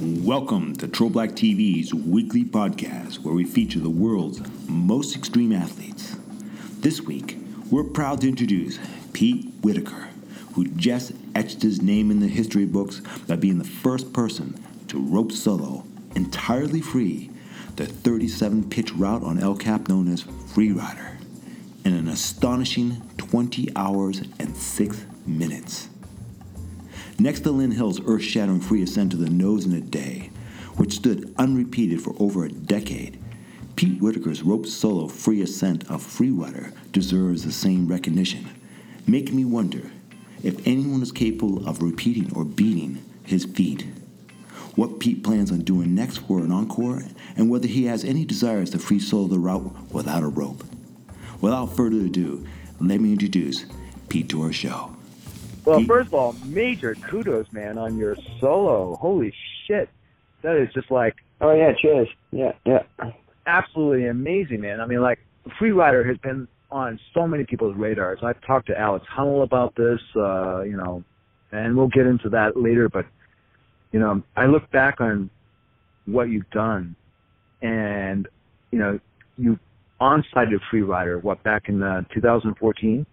Welcome to Troll Black TV's weekly podcast where we feature the world's most extreme athletes. This week, we're proud to introduce Pete Whitaker, who just etched his name in the history books by being the first person to rope solo entirely free the 37 pitch route on El Cap known as Freerider in an astonishing 20 hours and 6 minutes. Next to Lynn Hill's earth shattering free ascent to the nose in a day, which stood unrepeated for over a decade, Pete Whitaker's rope solo free ascent of Freerider deserves the same recognition, making me wonder if anyone is capable of repeating or beating his feat. What Pete plans on doing next for an encore, and whether he has any desires to free solo the route without a rope. Without further ado, let me introduce Pete to our show. Well, first of all, major kudos, man, on your solo. Holy shit. That is just like Oh yeah, cheers. Yeah, yeah. absolutely amazing, man. I mean, like, Freerider has been on so many people's radars. I've talked to Alex Honnold about this, uh, you know, and we'll get into that later, but, you know, I look back on what you've done, and, you know, you on-sighted Freerider, what, back in uh, 2014?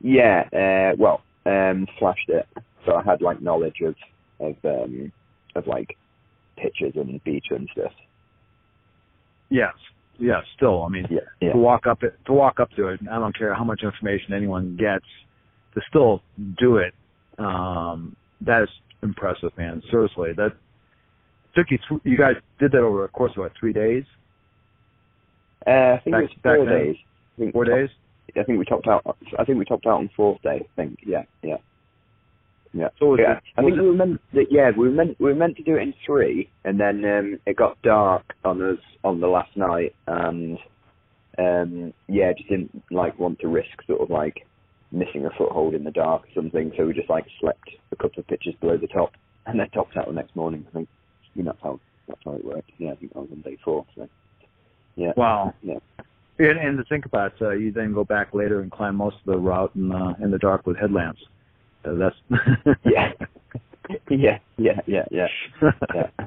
Yeah, uh, well, um, flashed it. So I had like knowledge of of um of like pitches and beach and stuff. Yes. Yes, still, I mean, Yeah, yeah. to walk up it to walk up to it. I don't care how much information anyone gets to still do it. Um, that is impressive, man. Seriously, that took you. Th- you guys did that over a course of what three days, Uh, I think Back- it was four days. I think four days. I think we topped out. I think we topped out on fourth day. I think. Yeah, yeah, yeah. So yeah, it- I think was we were meant. That, yeah, we were meant. We were meant to do it in three, and then um, it got dark on us on the last night, and um, yeah, just didn't like want to risk sort of like missing a foothold in the dark or something. So we just like slept a couple of pitches below the top, and then topped out the next morning. I think. You know, that's how that's how it worked. Yeah, I think that was on day four. So yeah, Wow. yeah. And, and to think about, uh, you then go back later and climb most of the route in uh, in the dark with headlamps. Uh, that's Yeah. yeah, yeah, yeah, yeah, yeah.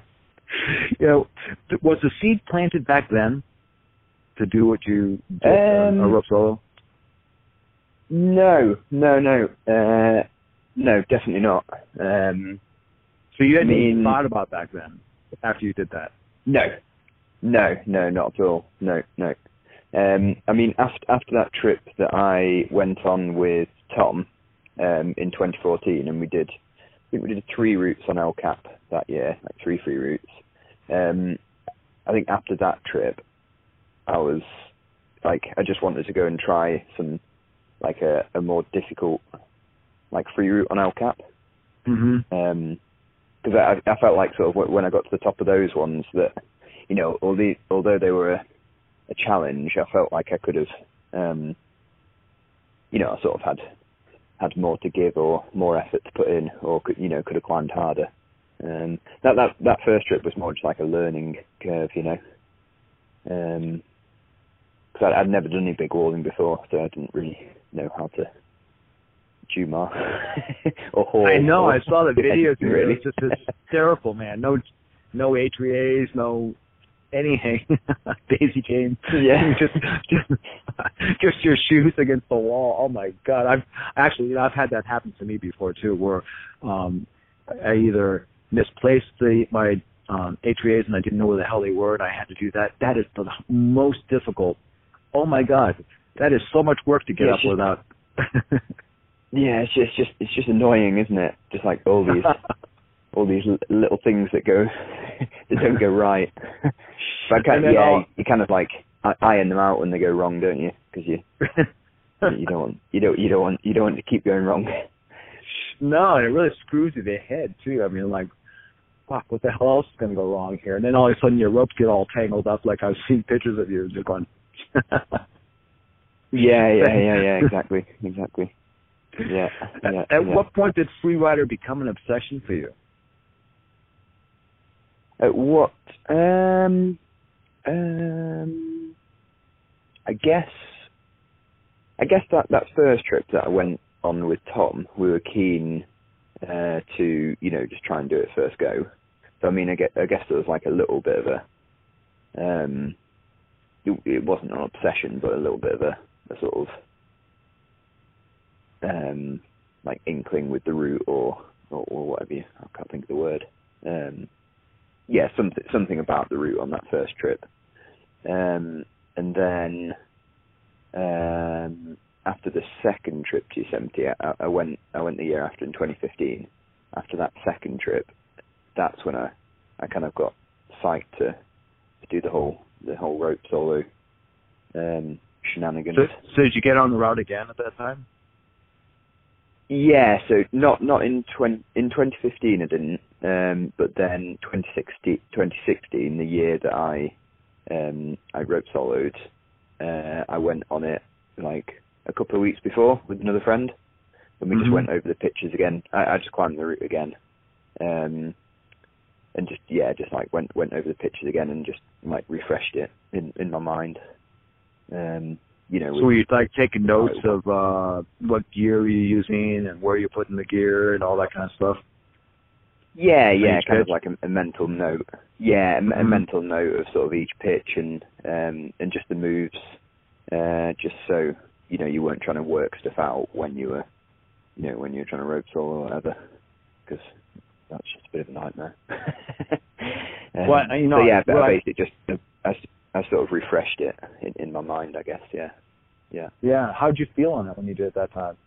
you know, was the seed planted back then to do what you did, uh, Um, a rope solo? No, no, no, uh, no, definitely not. Um, So you I hadn't even mean- thought about back then after you did that. no, no, no, not at all. No, no. Um, I mean, after after that trip that I went on with Tom um, in 2014, and we did, I think we did three routes on El Cap that year, like three free routes. Um, I think after that trip, I was like, I just wanted to go and try some, like a, a more difficult, like free route on El Cap. Mm-hmm. because I, I felt like sort of when I got to the top of those ones that, you know, although although they were a, challenge, I felt like I could have, um, you know, I sort of had had more to give or more effort to put in, or could, you know, could have climbed harder. Um, that that that first trip was more just like a learning curve, you know, because I'd, I'd never done any big walling before, so I didn't really know how to Jumar or haul. I know. or- I saw the videos. Really. It's just hysterical, man. No, no HVAs, no anything. Daisy chain. Yeah. just, just, just your shoes against the wall. Oh my god. I've actually, you know, I've had that happen to me before too, where um, I either misplaced the my um, HVAs and I didn't know where the hell they were, and I had to do that. That is the most difficult. Oh my god. That is so much work to get Yeah, up it's without. Yeah, it's just, just it's just annoying, isn't it? Just like all these all these l- little things that go that don't go right. But kind then yeah, you kind of like iron them out when they go wrong, don't you? Because you you don't want you don't you don't want you don't want to keep going wrong. No, and it really screws with your head too. I mean, like, fuck, what the hell else is gonna go wrong here? And then all of a sudden your ropes get all tangled up. Like I've seen pictures of you just going. Yeah, yeah, yeah, yeah, exactly, exactly. Yeah, yeah. At yeah. what point did freerider become an obsession for you? At what? Um, um, I guess, I guess that that first trip that I went on with Tom, we were keen uh, to, you know, just try and do it first go. So I mean, I guess, I guess there was like a little bit of a, um, it, it wasn't an obsession, but a little bit of a, a sort of, um, like inkling with the route or, or, or whatever you, I can't think of the word. Um, yeah, something something about the route on that first trip. Um, and then um, after the second trip to Yosemite, I, I went I went the year after in 2015. After that second trip, that's when I I kind of got psyched to, to do the whole the whole rope solo um, shenanigans. So, so did you get on the route again at that time? Yeah, so not not in 20, in 2015 I didn't, um, but then 2016, 2016, the year that I um, I rope soloed, uh, I went on it like a couple of weeks before with another friend, and we Mhm. just went over the pictures again. I, I just climbed the route again, um, and just yeah, just like went went over the pictures again and just like refreshed it in in my mind. Um, you know, So were you like taking notes of uh what gear you're using and where you're putting the gear and all that kind of stuff? Yeah, yeah, kind of like a, a mental note. Yeah, a, a Mhm. mental note of sort of each pitch and um and just the moves, uh, just so you know you weren't trying to work stuff out when you were, you know, when you were trying to rope solo or whatever, because that's just a bit of a nightmare. um, Well, you know, so yeah, but well, I I- basically just I, I sort of refreshed it in, in my mind, I guess. Yeah, yeah. Yeah. How'd you feel on it when you did it that time?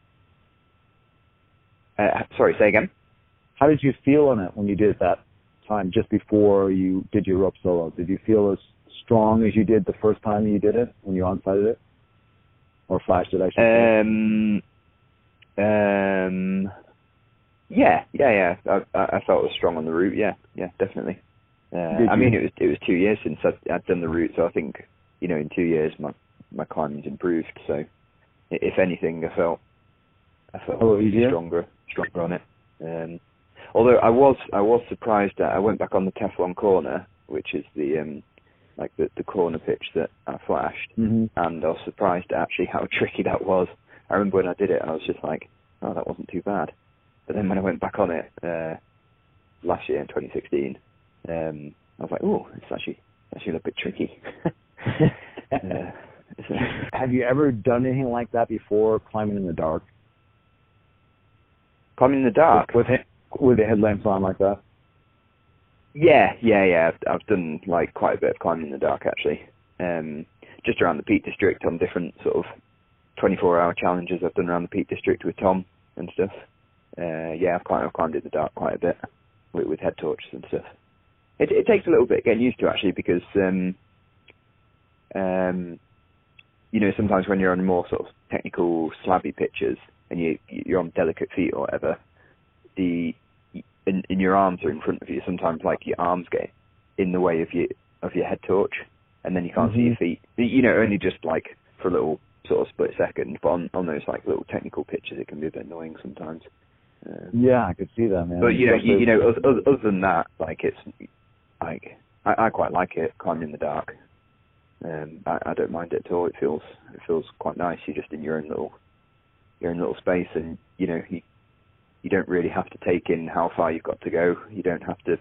Uh, sorry, say again. How did you feel on it when you did it that time, just before you did your rope solo? Did you feel as strong as you did the first time you did it when you on-sighted it, or flashed it? I should say. Um, um, yeah, yeah, yeah. I, I felt it was strong on the route. Yeah, yeah, definitely. Uh, I mean, it was it was two years since I'd, I'd done the route, so I think you know in two years my my climbing's improved. So if anything, I felt I felt A little easier? stronger stronger on it. Um, although I was I was surprised that I went back on the Teflon corner, which is the um like the the corner pitch that I flashed hmm and I was surprised at actually how tricky that was. I remember when I did it, I was just like, oh, that wasn't too bad. But then when I went back on it uh, last year in 2016, um, I was like, oh, it's actually actually a little bit tricky. uh, Have you ever done anything like that before, climbing in the dark? climbing in the dark. With with, with the headlamps on like that? Yeah, yeah, yeah. I've, I've done like quite a bit of climbing in the dark actually. Um, just around the Peak District on different sort of 24-hour challenges I've done around the Peak District with Tom and stuff. Uh, yeah, I've climbed, I've climbed in the dark quite a bit with, with head torches and stuff. It, it takes a little bit getting used to actually because, um, um, you know, sometimes when you're on more sort of technical slabby pitches and you you're on delicate feet or whatever, the and, and your arms are in front of you. Sometimes like your arms get in the way of your of your head torch, and then you can't see Mhm. your feet. You know, only just like for a little sort of split second. But on on those like little technical pitches, it can be a bit annoying sometimes. Uh, Yeah, I could see that, man. but you know, you, you know, other, other- other than that, like it's like I, I quite like it climbing in the dark. Um, I, I don't mind it at all. It feels it feels quite nice. You're just in your own little your own little space, and you know you you don't really have to take in how far you've got to go. You don't have to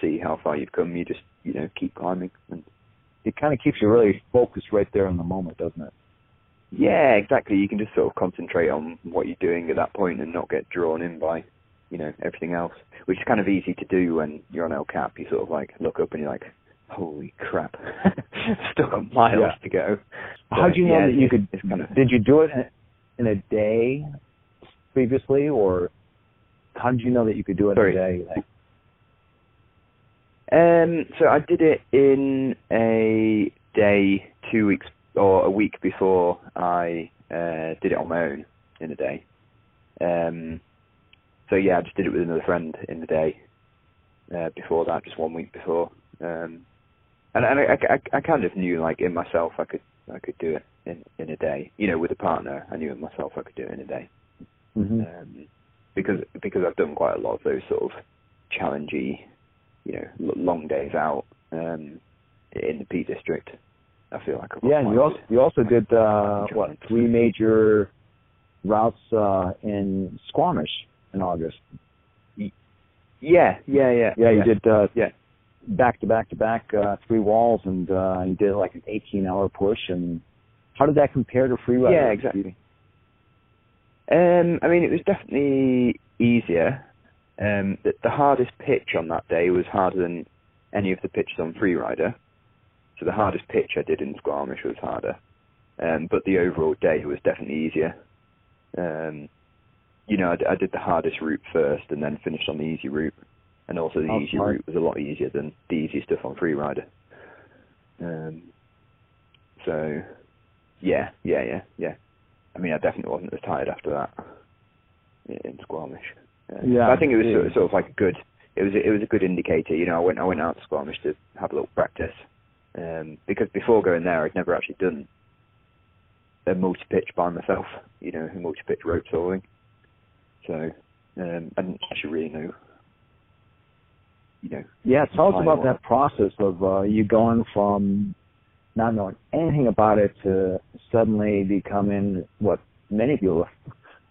see how far you've come. You just you know keep climbing. And it kind of keeps you really focused right there in the moment, doesn't it? yeah, exactly. You can just sort of concentrate on what you're doing at that point and not get drawn in by you know everything else, which is kind of easy to do when you're on El Cap. You sort of like look up and you're like, holy crap, still got miles Yeah. to go. How do you know yeah, that you could? Kind of Did you do it in a day previously, or how did you know that you could do it in a day? Like, Um, so I did it in a day, two weeks or a week before I uh, did it on my own in a day. Um, so yeah, I just did it with another friend in the day. Uh, before that, just one week before, um, and, and I, I, I kind of knew like in myself I could I could do it in in a day. You know, with a partner, I knew in myself I could do it in a day hmm um, because because I've done quite a lot of those sort of challengey, you know, l- long days out um, in the Peak District. I feel like I've yeah, and you also you also did uh, what three major routes uh, in Squamish in August. Yeah, yeah, yeah. Yeah, you did uh, Yeah. back to back to back uh, three walls, and uh, you did like an 18 hour push. And how did that compare to free ride? Yeah, exactly. Um, I mean, it was definitely easier. Um, the, the hardest pitch on that day was harder than any of the pitches on Freerider. So the hardest pitch I did in Squamish was harder. Um, but the overall day was definitely easier. Um, you know, I did the hardest route first and then finished on the easy route. And also the Oh, easy route was a lot easier than the easy stuff on Freerider. Um, so, yeah, yeah, yeah, yeah. I mean, I definitely wasn't as tired after that in Squamish. Uh, Yeah, I think it was yeah. sort of, sort of like a good. It was it was a good indicator. You know, I went I went out to Squamish to have a little practice um, because before going there, I'd never actually done a multi pitch by myself. You know, a multi pitch rope soloing. So um, I didn't actually really know. You know, Yeah, tell us about that process of uh, you going from not knowing anything about it to suddenly becoming what many people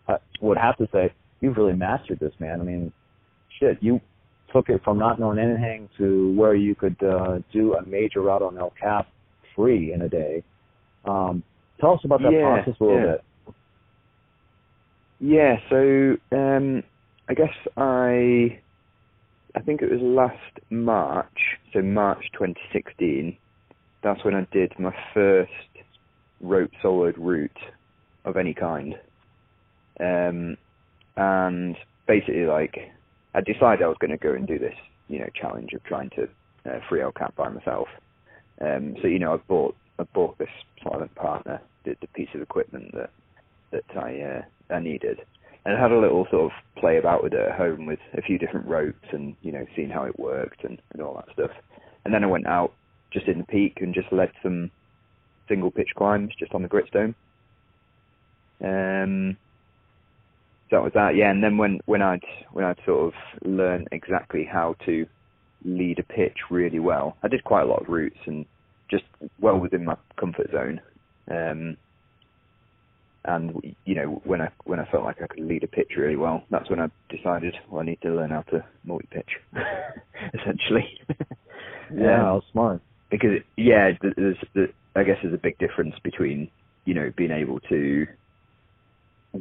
uh, would have to say, you've really mastered this, man. I mean, shit, you took it from not knowing anything to where you could uh, do a major route on El Cap free in a day. Um, tell us about that Yeah, process a little yeah. bit. Yeah, so um, I guess I I think it was last March, so March 2016. That's when I did my first rope soloed route of any kind, um, and basically like I decided I was going to go and do this, you know, challenge of trying to uh, free El Cap by myself. Um, so you know, I bought I bought this silent partner, the, the piece of equipment that that I uh, I needed, and I had a little sort of play about with it at home with a few different ropes and you know seeing how it worked and, and all that stuff. And then I went out just in the peak and just led some single pitch climbs just on the gritstone. Um, so that was that, yeah. And then when when I'd when I'd sort of learned exactly how to lead a pitch really well, I did quite a lot of routes and just well within my comfort zone. Um, and you know when I when I felt like I could lead a pitch really well, that's when I decided well I need to learn how to multi pitch, essentially. Yeah, Um, that was smart. Because yeah, th- there's the, I guess there's a big difference between you know being able to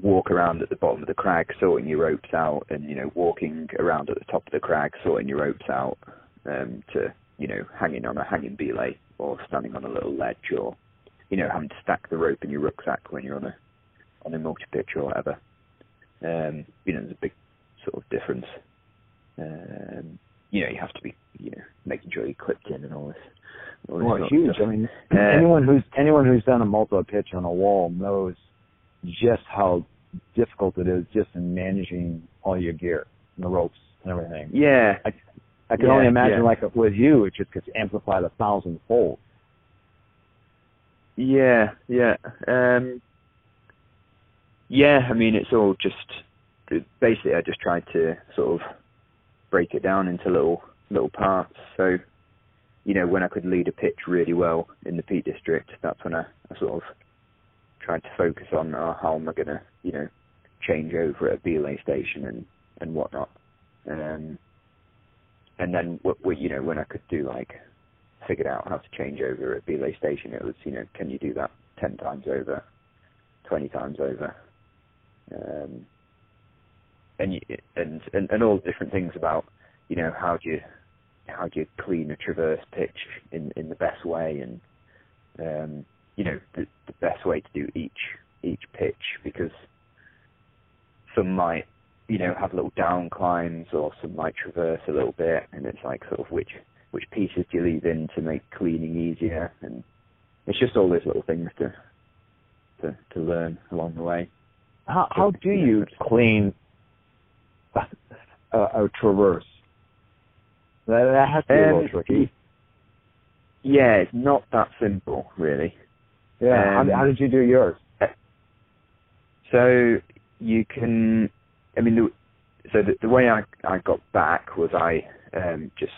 walk around at the bottom of the crag sorting your ropes out, and you know walking around at the top of the crag sorting your ropes out, um, to you know hanging on a hanging belay or standing on a little ledge or you know having to stack the rope in your rucksack when you're on a on a multi pitch or whatever. Um, you know, there's a big sort of difference. Um, you know, you have to be, you know, making sure you're clipped in and all this. Well, huge. I mean, anyone who's anyone who's done a multi pitch on a wall knows just how difficult it is just in managing all your gear and the ropes and everything. Yeah, I can Yeah, only imagine yeah. like with you, it just gets amplified a thousand fold. yeah, yeah. Um, yeah, I mean, it's all just basically. I just tried to sort of break it down into little little parts. So, you know, when I could lead a pitch really well in the Peak District, that's when I, I sort of tried to focus on uh, how am I going to, you know, change over at belay station and and whatnot. Um, and then, what, what, you know, when I could do like figured out how to change over at belay station, it was, you know, can you do that ten times over, twenty times over, um, and you, and and and all the different things about, you know, how do you how do you clean a traverse pitch in in the best way? And um, you know the, the best way to do each each pitch because some might you know have little down climbs or some might traverse a little bit and it's like sort of which which pieces do you leave in to make cleaning easier? And it's just all those little things to to to learn along the way. How how do you clean a, a, a traverse? That, has to be a little Um, tricky. yeah it's not that simple really Yeah. um, how, how did you do yours? So you can, I mean, the, so the, the way I I got back was I um, just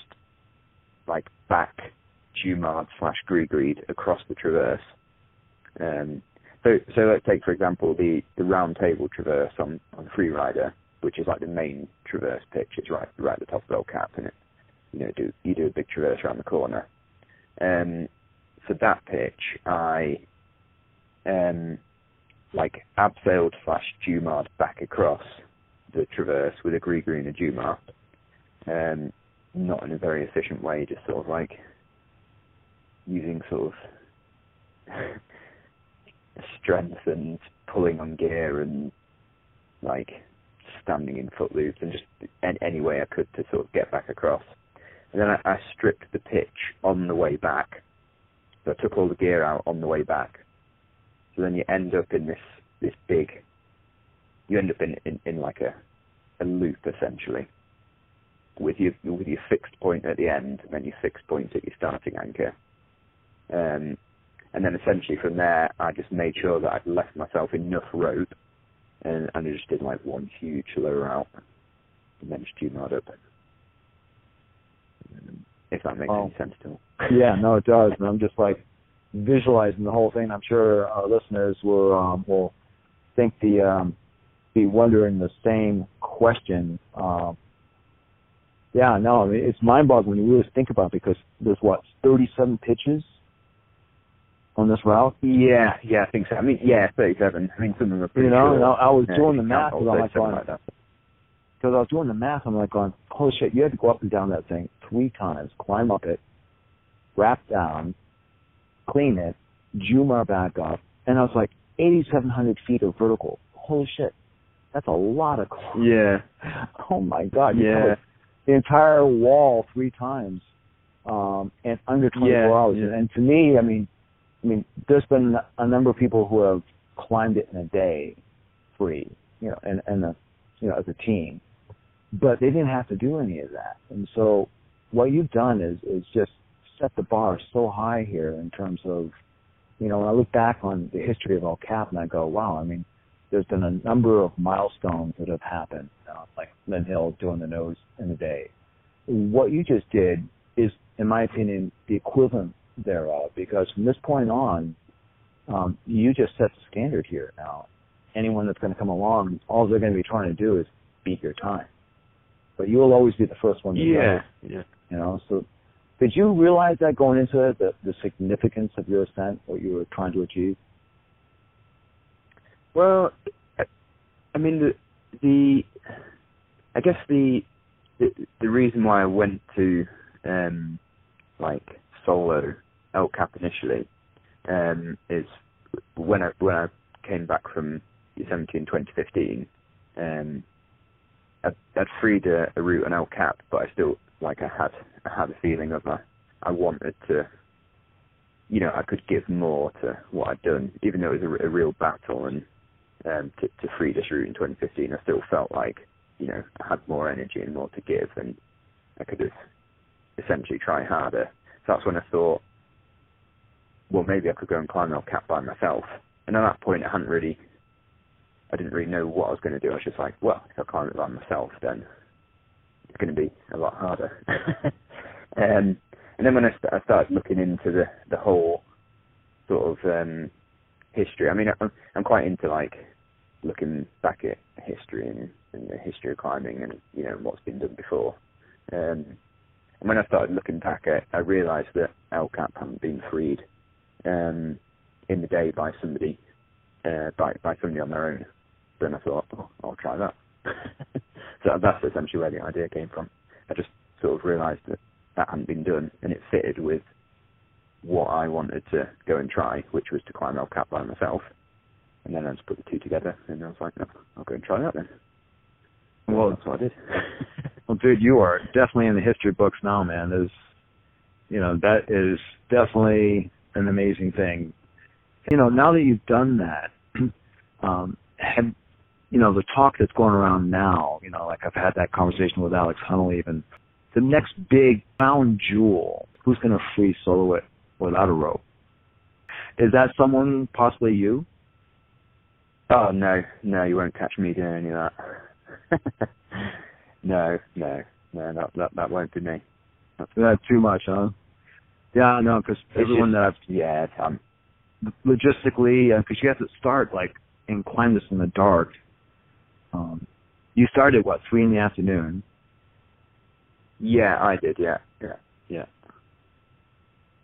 like back Jumard slash GriGri'd across the traverse. Um, so so let's take for example the the round table traverse on on Freerider. which is like the main traverse pitch. It's right right at the top of El Cap, and it you know do you do a big traverse around the corner. Um, for that pitch, I um, like abseiled slash Jumar'd back across the traverse with a GriGri and Dumar. Um, not in a very efficient way, just sort of like using sort of strength and pulling on gear and like standing in foot loops and just any way I could to sort of get back across. And then I, I stripped the pitch on the way back. So I took all the gear out on the way back. So then you end up in this this big. You end up in in, in like a a loop essentially, with your with your fixed point at the end, and then your fixed point at your starting anchor. Um, and then essentially from there, I just made sure that I'd left myself enough rope, and, and I just did like one huge lower out, and then just Jumar'd up. If that makes Oh. any sense to all. yeah, no, it does. And I'm just like visualizing the whole thing. I'm sure our listeners will um, will think the um, be wondering the same question. Um, yeah, no, I mean, it's mind-boggling when you really think about it because there's what 37 pitches on this route. Yeah, yeah, I think so. I mean, yeah, 37. I mean, some of them are pretty You know, and I, was Yeah, doing the math because I'm like like that. Because I was doing the math, I'm like going, holy shit, you had to go up and down that thing three times, climb up it, rap down, clean it, Jumar back up, and I was like, 8,700 feet of vertical. Holy shit, that's a lot of. climb. Yeah, Oh my god, you Yeah. the entire wall three times, um, and under 24 Yeah, hours. yeah. And to me, I mean, I mean, there's been a number of people who have climbed it in a day, free, you know, and and a, you know, as a team, but they didn't have to do any of that. And so, what you've done is is just set the bar so high here in terms of, you know, when I look back on the history of El Cap and I go, wow, I mean, there's been a number of milestones that have happened, know, like Lynn Hill doing the nose in a day. What you just did is, in my opinion, the equivalent thereof, because from this point on, um, you just set the standard here. Now, anyone that's going to come along, all they're going to be trying to do is beat your time. But you will always be the first one to know yeah, yeah. you know so did you realize that going into it the, the significance of your ascent what you were trying to achieve Well, I- mean the the I guess the the, the reason why I went to um like solo El Cap initially um is when I when I came back from Yosemite in 2015 um I'd, I'd freed a, a route on El Cap but I still like I had I had a feeling of I I wanted to you know I could give more to what I'd done even though it was a, a real battle and um, to, to free this route in 2015, I still felt like, you know, I had more energy and more to give, and I could have essentially try harder. So that's when I thought, well, maybe I could go and climb El Cap by myself. And at that point, I hadn't really, I didn't really know what I was going to do. I was just like, well, if I it by myself, then it's going to be a lot harder. um, and then when I, st- I started looking into the the whole sort of um, history, I mean, I'm, I'm quite into like looking back at history and, and the history of climbing and you know what's been done before. Um, and when I started looking back, I, I realised that El Cap hadn't been freed um, in the day by somebody uh, by by somebody on their own. Then I thought, oh, I'll try that. so that's essentially where the idea came from. I just sort of realised that that hadn't been done, and it fitted with what I wanted to go and try, which was to climb El Cap by myself. And then I just put the two together, and I was like, no, I'll go and try that then. Well- that's what I did. well dude you are definitely in the history books now man there's you know that is definitely an amazing thing you know now that you've done that um have you know the talk that's going around now you know like i've had that conversation with alex honnold even the next big found jewel who's going to free solo it without a rope is that someone possibly you oh no, no, you won't catch me doing any of that. no, no, no, that that that won't be me. That's too much, huh? Yeah, no, because everyone just- that I've Yeah, um, logistically, because you have to start like and climb this in the dark. Um, You started what three in the afternoon? Yeah, I did. Yeah, yeah, yeah.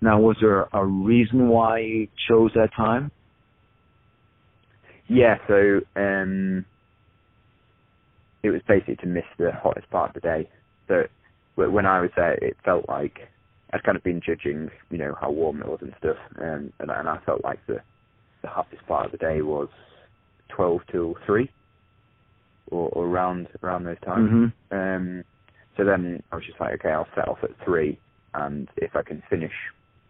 Now, was there a reason why you chose that time? Yeah, so um, it was basically to miss the hottest part of the day. So when I was there, it felt like I'd kind of been judging, you know, how warm it was and stuff, um, and, and I felt like the the hottest part of the day was twelve till three, or, or around around those times. Mm-hmm. Um, so then I was just like, okay, I'll set off at three, and if I can finish,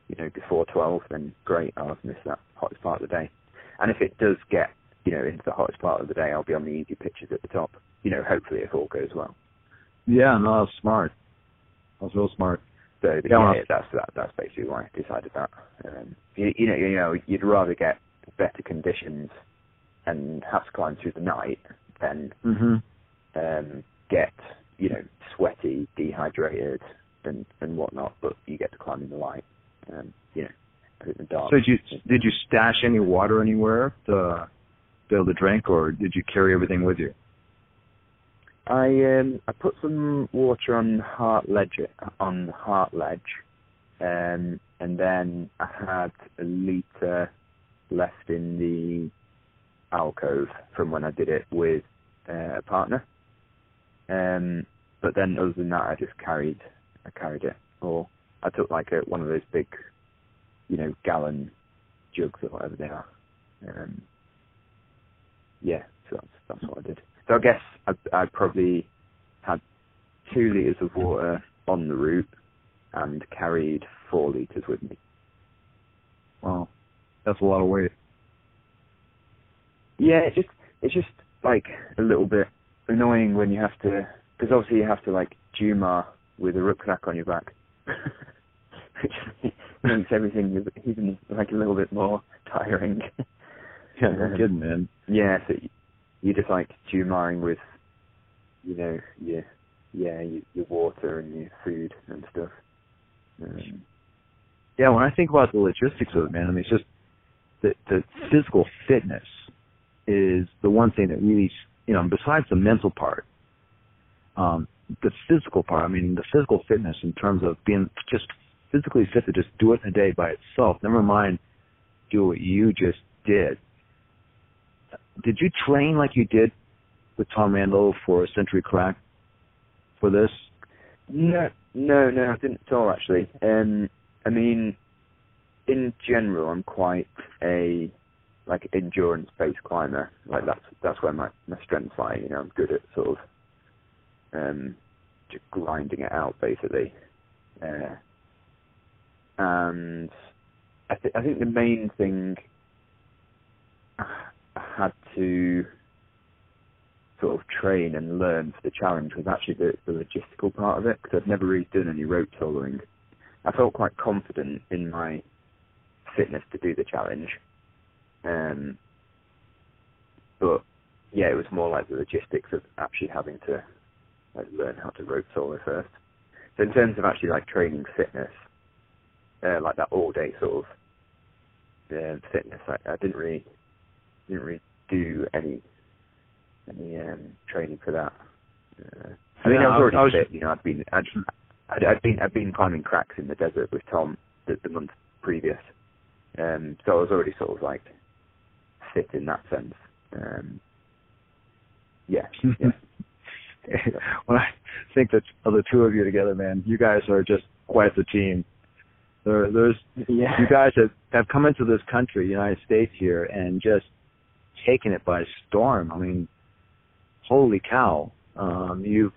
you know, before twelve, then great. I'll have missed that hottest part of the day. And if it does get, you know, into the hottest part of the day, I'll be on the easy pitches at the top. You know, hopefully if all goes well. Yeah, no, that's smart. That's real smart. So the, Yeah, that's that, that's basically why I decided that. Um, you, you know, you know, you'd rather get better conditions and have to climb through the night than Mm-hmm. um, get you know sweaty, dehydrated, and and whatnot. But you get to climb in the light. Um, you know, in the dark. So did you did you stash any water anywhere to be able to drink, or did you carry everything with you? I um I put some water on Heart Ledge on Heart Ledge, um, and then I had a liter left in the alcove from when I did it with uh, a partner. Um, but then other than that, I just carried I carried it, or I took like a one of those big, you know, gallon jugs or whatever they are. Um, yeah, so that's that's what I did. So I guess I, I probably had two liters of water on the route and carried four liters with me. Wow, that's a lot of weight. Yeah, it's just it's just like a little bit annoying when you have to because obviously you have to like Jumar with a rucksack on your back, which makes everything even like a little bit more tiring. Yeah, no kidding, man. Yeah, so you're just like Jumaring with, you know, your yeah your, your water and your food and stuff. Um, Yeah, when I think about the logistics of it, man, I mean, it's just the the physical fitness is the one thing that really, you know, besides the mental part, um, the physical part. I mean, the physical fitness in terms of being just physically fit to just do it in a day by itself. Never mind do what you just did. Did you train like you did with Tom Randall for a Century Crack for this? No, no, no, I didn't at all actually. Um, I mean, in general, I'm quite a like endurance-based climber. Like that's that's where my my strengths lie. You know, I'm good at sort of um, just grinding it out basically. Uh, and I think I think the main thing I had to sort of train and learn for the challenge was actually the, the logistical part of it because I've never really done any rope soloing. I felt quite confident in my fitness to do the challenge, um, but yeah, it was more like the logistics of actually having to like learn how to rope solo first. So in terms of actually like training fitness, uh, like that all day sort of uh, fitness, I, I didn't really didn't really do any any um, training for that. Uh, I mean, Yeah, I was I was- already I was- fit. You know, I'd been I'd, I'd, I'd been I'd been climbing cracks in the desert with Tom the, the month previous, um, so I was already sort of like fit in that sense. Um, yeah, yeah. when I think that of the two of you together, man, you guys are just quite the team. There, there's yeah. you guys have have come into this country, United States here, and just taken it by storm. I mean, holy cow! Um, you've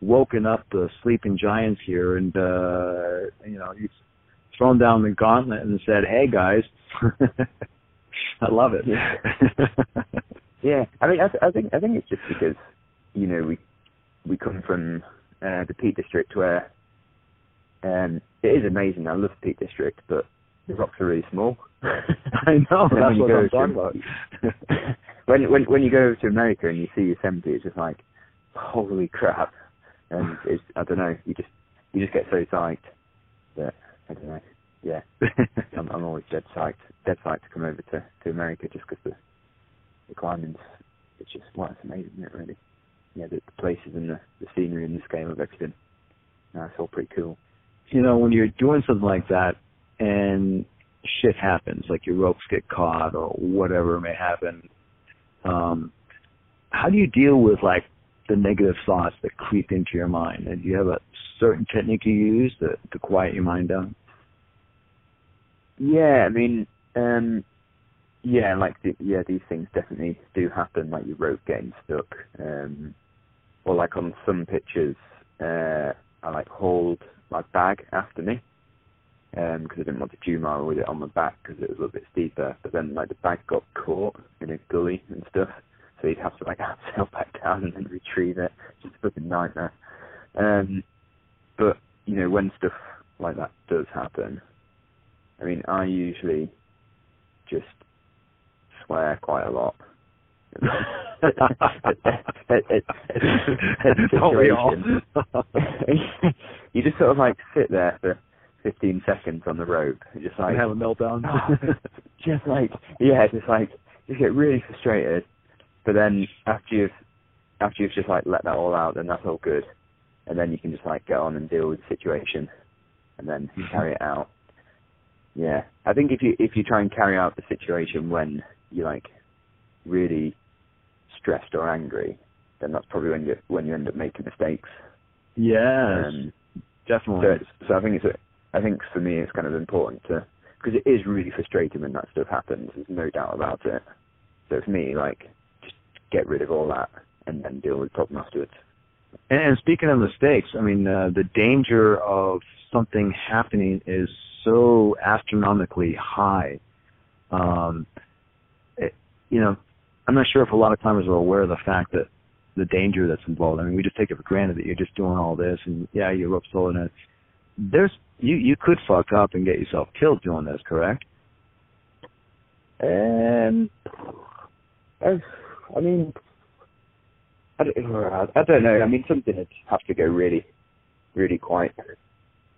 woken up the sleeping giants here, and uh, you know you've thrown down the gauntlet and said, "Hey guys." I love it. Yeah. Yeah, I mean, I, th- I think I think it's just because you know we we come from uh, the Peak District where um, it is amazing. I love the Peak District, but the rocks are really small. I know. And That's when you what go I'm talking about. when when when you go over to America and you see Yosemite, it's just like holy crap, and it's I don't know. You just you just get so psyched that I don't know. Yeah, I'm, I'm always dead psyched, dead psyched to come over to to America just because the the climbing's it's just well, it's amazing, isn't it really? yeah, the, the places and the, the scenery and the scale of everything. Uh, it's all pretty cool. You know, when you're doing something like that and shit happens, like your ropes get caught or whatever may happen, um, how do you deal with like the negative thoughts that creep into your mind? And do you have a certain technique you use to, to quiet your mind down? Yeah, I mean, um, yeah, like the, yeah, these things definitely do happen, like your rope getting stuck, um, or like on some pictures, uh, I like hauled my bag after me because um, I didn't want to Jumar with it on my back because it was a little bit steeper. But then like the bag got caught in a gully and stuff, so you'd have to like sail back down and then retrieve it. Just a fucking nightmare. Um, but you know when stuff like that does happen, I mean I usually just swear quite a lot. You just sort of like sit there for 15 seconds on the rope and just like and have a meltdown. just like yeah, just like you get really frustrated. But then after you've after you've just like let that all out, then that's all good, and then you can just like get on and deal with the situation, and then Mm-hmm. carry it out. Yeah, I think if you if you try and carry out the situation when you're like really stressed or angry, then that's probably when you when you end up making mistakes. yes, Um, definitely. so, so I think it's a, I think for me it's kind of important to because it is really frustrating when that stuff happens. There's no doubt about it. So for me, like just get rid of all that and then deal with the problem afterwards. And, and speaking of mistakes, I mean, uh, the danger of something happening is so astronomically high. Um, it, you know, I'm not sure if a lot of climbers are aware of the fact that the danger that's involved. I mean, we just take it for granted that you're just doing all this, and yeah, you're rope soloing it. There's you you could fuck up and get yourself killed doing this, correct? Um, I, I mean, I don't, I don't know. I mean, something would have to go really, really quite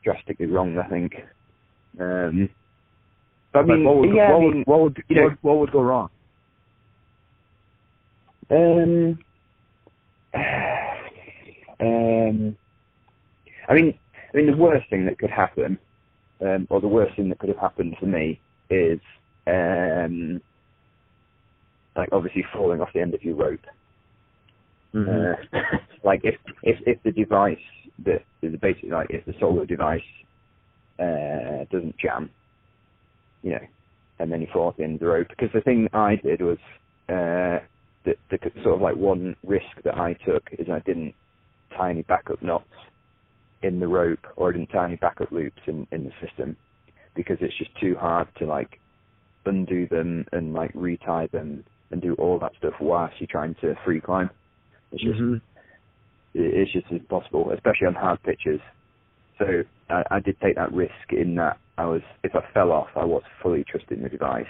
drastically wrong. I think. Um, I mean, what would, yeah, what, I would, mean, what would you know- what, what would go wrong? Um, um, I mean, I mean, the worst thing that could happen, um, or the worst thing that could have happened to me is, um, like obviously falling off the end of your rope. Mhm. Uh, like if if if the device that is basically like if the solo device uh, doesn't jam, you know, and then you fall off the end of the rope. Because the thing I did was uh, the the sort of like one risk that I took is I didn't tie any backup knots in the rope or I didn't tie any backup loops in in the system because it's just too hard to like undo them and like retie them and do all that stuff whilst you're trying to free climb. It's just Mhm. it- it's just impossible, especially on hard pitches. So I, I did take that risk in that I was, if I fell off, I was fully trusting the device,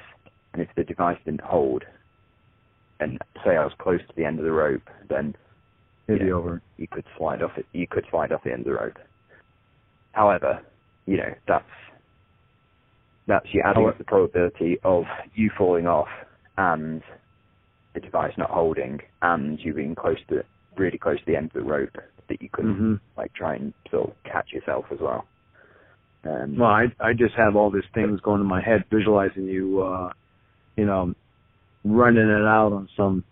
and if the device didn't hold, and say I was close to the end of the rope, then It'd be Yeah. over. you could slide off it. You could slide off the end of the rope. However, you know that's that's you adding the probability of you falling off and the device not holding, and you being close to really close to the end of the rope that you could hmm like try and sort of catch yourself as well. Um, Well, I I just have all these things going in my head, visualizing you, uh, you know, running it out on some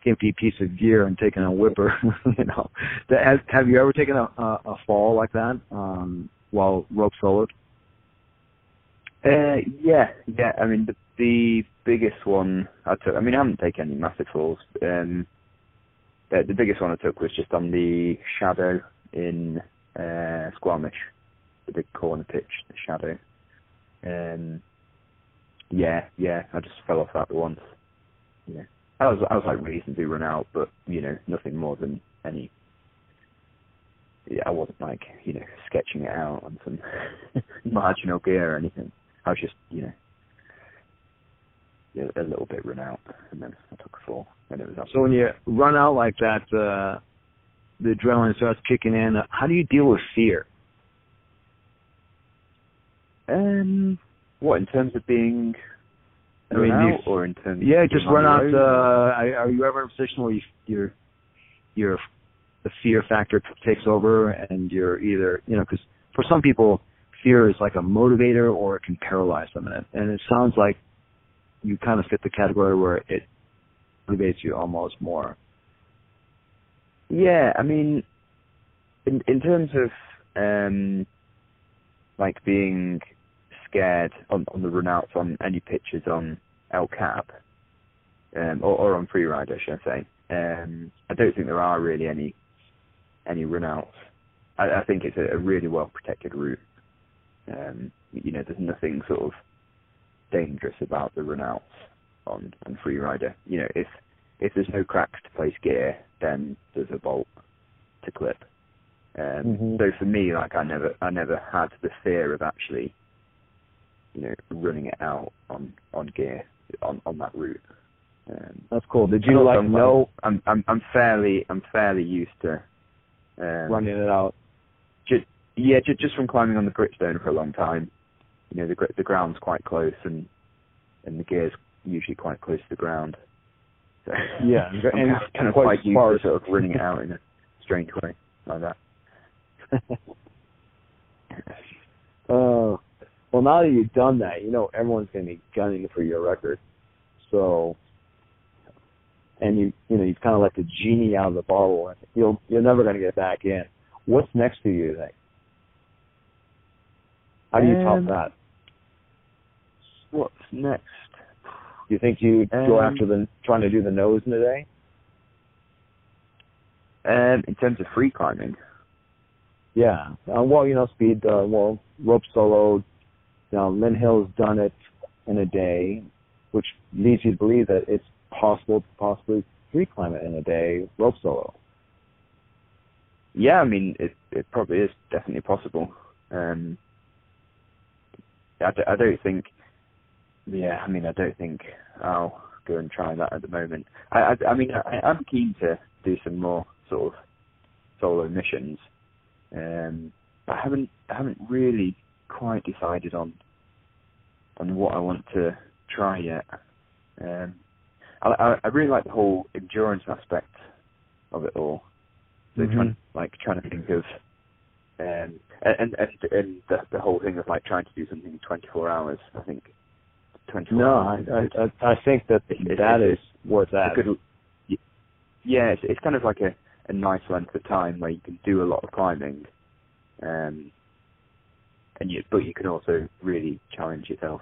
skimpy piece of gear and taking a whipper. you know, has, have you ever taken a, a a fall like that um, while rope soloed? Uh, yeah, yeah. I mean, the, the biggest one I took. I mean, I haven't taken any massive falls. Um, the, the biggest one I took was just on the shadow in uh, Squamish, the big corner pitch, the shadow. Um, yeah, yeah. I just fell off that once. Yeah, I was I was like reasonably run out, but you know, nothing more than any. Yeah, I wasn't like you know sketching it out on some marginal gear or anything. I was just, you know, a little bit run out, and then I took a fall, and it was up. So when you run out like that, uh, the adrenaline starts kicking in. Uh, how do you deal with fear? um, what in terms of being I mean, you- out, or in terms? Yeah, just run out. Uh, are you ever in a position where you you're, your the fear factor takes over, and you're either you know because for some people fear is like a motivator or it can paralyze them, and it, and it sounds like you kind of fit the category where it motivates you almost more. Yeah, I mean, in in terms of um, like being scared on, on the runouts on any pitches on El Cap, um, or, or on Freerider, should I should say? Um, I don't think there are really any any runouts. I, I think it's a, a really well protected route. Um, you know, there's nothing sort of dangerous about the runouts on on Freerider. You know, if if there's no cracks to place gear, then there's a bolt to clip. Um, mm-hmm. So for me, like I never I never had the fear of actually, you know, running it out on on gear on on that route. Um, That's cool. Did you like know? I'm I'm I'm fairly I'm fairly used to um, running it out. Just, yeah, just, just from climbing on the gritstone for a long time. You know, the the ground's quite close, and and the gear's usually quite close to the ground. So yeah, I'm and kind of quite used to sort of running it out in a strange way like that. uh, well, now that you've done that, you know everyone's going to be gunning for your record. So and you you know you've kind of let the genie out of the bottle. You'll you're never going to get back in. What's next for you? Think? How do you um, top that? What's next? Do you think you um, go after the trying to do the nose in a day? Um, in terms of free climbing. Yeah. Uh, well, you know, speed. Uh, well, rope solo. You know, Lynn Hill's done it in a day, which leads you to believe that it's possible to possibly free climb it in a day rope solo. Yeah, I mean it. It probably is definitely possible. Um, I, d- I don't think. Yeah, I mean I don't think I'll go and try that at the moment. I I, I mean I, I'm keen to do some more sort of solo missions. Um, I haven't I haven't really quite decided on on what I want to try yet. Um, I, I really like the whole endurance aspect of it all. So mm-hmm. trying like trying to think of um, and and and the the whole thing of like trying to do something in 24 hours. I think 24. No, I I, I think that it, that it, is worth that. Good, yeah, it's, it's kind of like a a nice length of time where you can do a lot of climbing, um, and you but you can also really challenge yourself,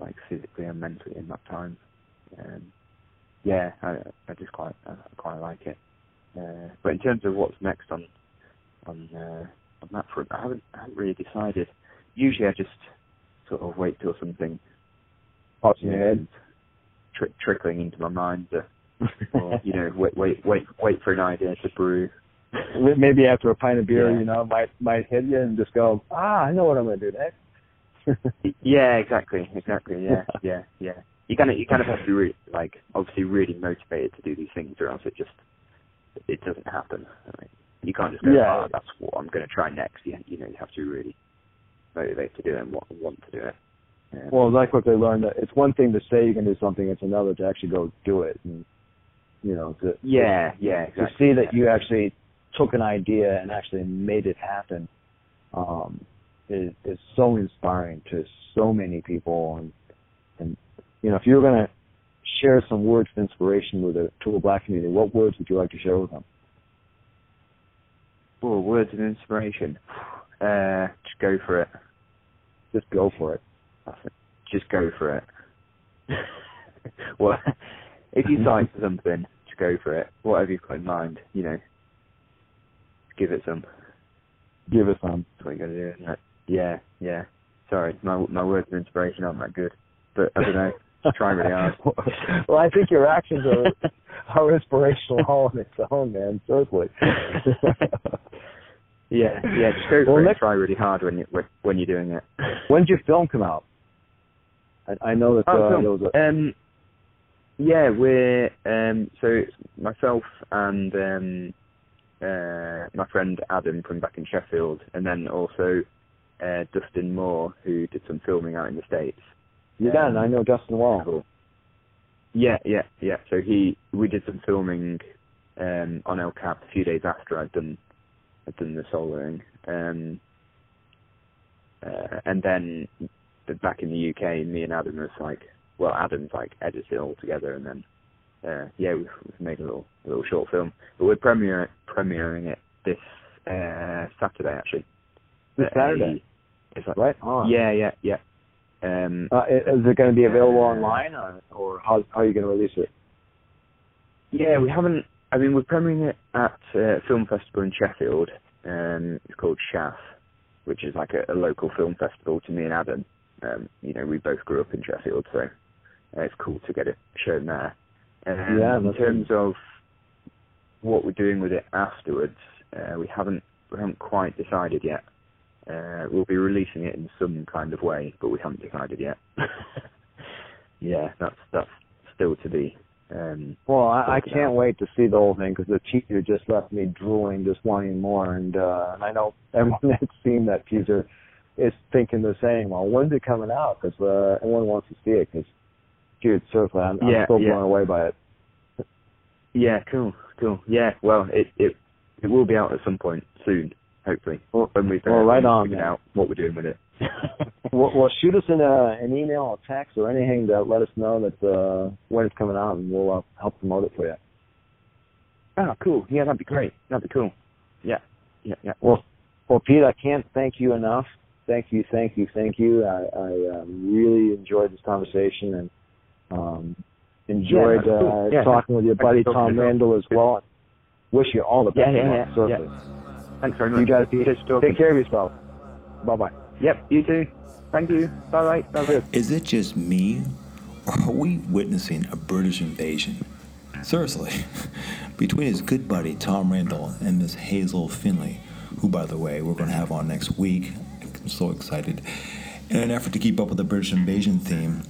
like physically and mentally in that time. Um, yeah, I, I just quite I quite like it. Uh, but in terms of what's next on on uh, on that front, I haven't I haven't really decided. Usually, I just sort of wait till something pops in your head, tri- trickling into my mind, or you know, wait wait wait wait for an idea to brew. Maybe after a pint of beer, yeah. you know, might might hit you and just go, ah, I know what I'm going to do next. yeah, exactly, exactly. Yeah, yeah, yeah you kind of you kind of have to be re- like obviously really motivated to do these things, or else it just it doesn't happen. I mean, you can't just go, yeah. oh, that's what I'm going to try next. You, you know, you have to be really motivated to do it and want, want to do it. Yeah. Well, like what they learned, it's one thing to say you can do something; it's another to actually go do it. And you know, to yeah, yeah, exactly. to see that you actually took an idea and actually made it happen um, is is so inspiring to so many people and and you know, if you're going to share some words of inspiration with the Triple Black community, what words would you like to share with them? Oh, words of inspiration. Uh, just go for it. Just go for it. Just go for it. well, if you sign for something, just go for it. Whatever you've got in mind, you know, give it some. Give it some. That's what you got to do, isn't it? Yeah, yeah. Sorry, my my words of inspiration aren't that good, but I don't know. trying really hard. well, I think your actions are are inspirational all on its own, man. Certainly. yeah, yeah. Just go well, try really hard when you when you're doing it. When did your film come out? I, I know that oh, uh, there was a. Um, yeah, we're um, so myself and um, uh, my friend Adam from back in Sheffield, and then also uh, Dustin Moore, who did some filming out in the states. Yeah, um, I know Dustin well. Cool. Yeah, yeah, yeah. So he, we did some filming um, on El Cap a few days after I'd done I'd done the soloing. Um, uh, and then back in the UK, me and Adam was like, well, Adam's like edited it all together, and then uh, yeah, we've, we've made a little a little short film. But we're premiering premiering it this uh, Saturday actually. This Saturday. Is that right? On. Yeah, yeah, yeah. Um, uh, is it going to be available online, or, or how, how are you going to release it? Yeah, we haven't. I mean, we're premiering it at uh, Film Festival in Sheffield. Um, it's called ShAFF, which is like a, a local film festival to me and Adam. Um, you know, we both grew up in Sheffield, so uh, it's cool to get it shown there. Um, yeah, in terms of what we're doing with it afterwards, uh, we haven't we haven't quite decided yet. Uh, we'll be releasing it in some kind of way, but we haven't decided yet. yeah, that's that's still to be. Um, well, I, I can't out. wait to see the whole thing because the teaser just left me drooling, just wanting more. And uh, and I know everyone that's seen that teaser is thinking the same. Well, when's it coming out? Because uh, everyone wants to see it. Because, dude, seriously, I'm, yeah, I'm still yeah. blown away by it. Yeah, cool, cool. Yeah, well, it it it will be out at some point soon, hopefully. Well, when we've well, right on, figured out what we're doing with it. well, well, shoot us in a, an email or text or anything to let us know that uh, when it's coming out, and we'll uh, help promote it for you. Oh, cool. Yeah, that'd be great. That'd be cool. Yeah, yeah, yeah. Well, well, Pete, I can't thank you enough. Thank you, thank you, thank you. I, I um, really enjoyed this conversation and um, enjoyed yeah, cool. uh, yeah, talking with your buddy Tom Randall as well. Wish you all the best. Yeah, yeah, yeah. yeah. Thanks very much. You guys take care of yourself. Bye bye. Yep, you too. Thank you. Bye bye. Is it just me, or are we witnessing a British invasion? Seriously, between his good buddy Tom Randall and Miss Hazel Findlay, who, by the way, we're going to have on next week. I'm so excited. In an effort to keep up with the British invasion theme,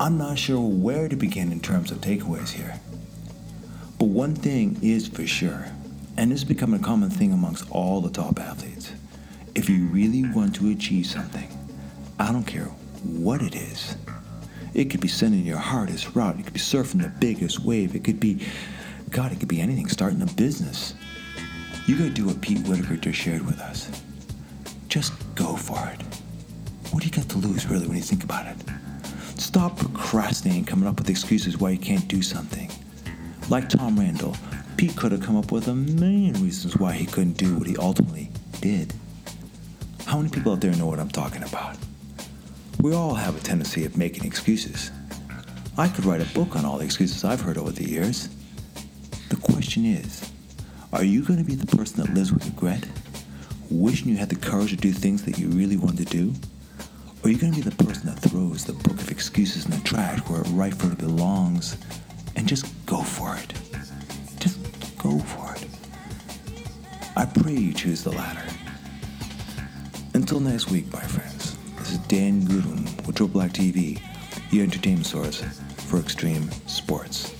I'm not sure where to begin in terms of takeaways here. But one thing is for sure, and this has become a common thing amongst all the top athletes. If you really want to achieve something, I don't care what it is. It could be sending your hardest route, it could be surfing the biggest wave, it could be, God, it could be anything, starting a business. You gotta do what Pete Whittaker just shared with us. Just go for it. What do you got to lose, really, when you think about it? Stop procrastinating, coming up with excuses why you can't do something. Like Tom Randall, Pete could have come up with a million reasons why he couldn't do what he ultimately did. How many people out there know what I'm talking about? We all have a tendency of making excuses. I could write a book on all the excuses I've heard over the years. The question is are you going to be the person that lives with regret, wishing you had the courage to do things that you really want to do? Or are you going to be the person that throws the book of excuses in the trash where it rightfully belongs and just go for it? Just go for it. I pray you choose the latter. Until next week, my friends, this is Dan Goodwin with Triple Black TV, your entertainment source for extreme sports.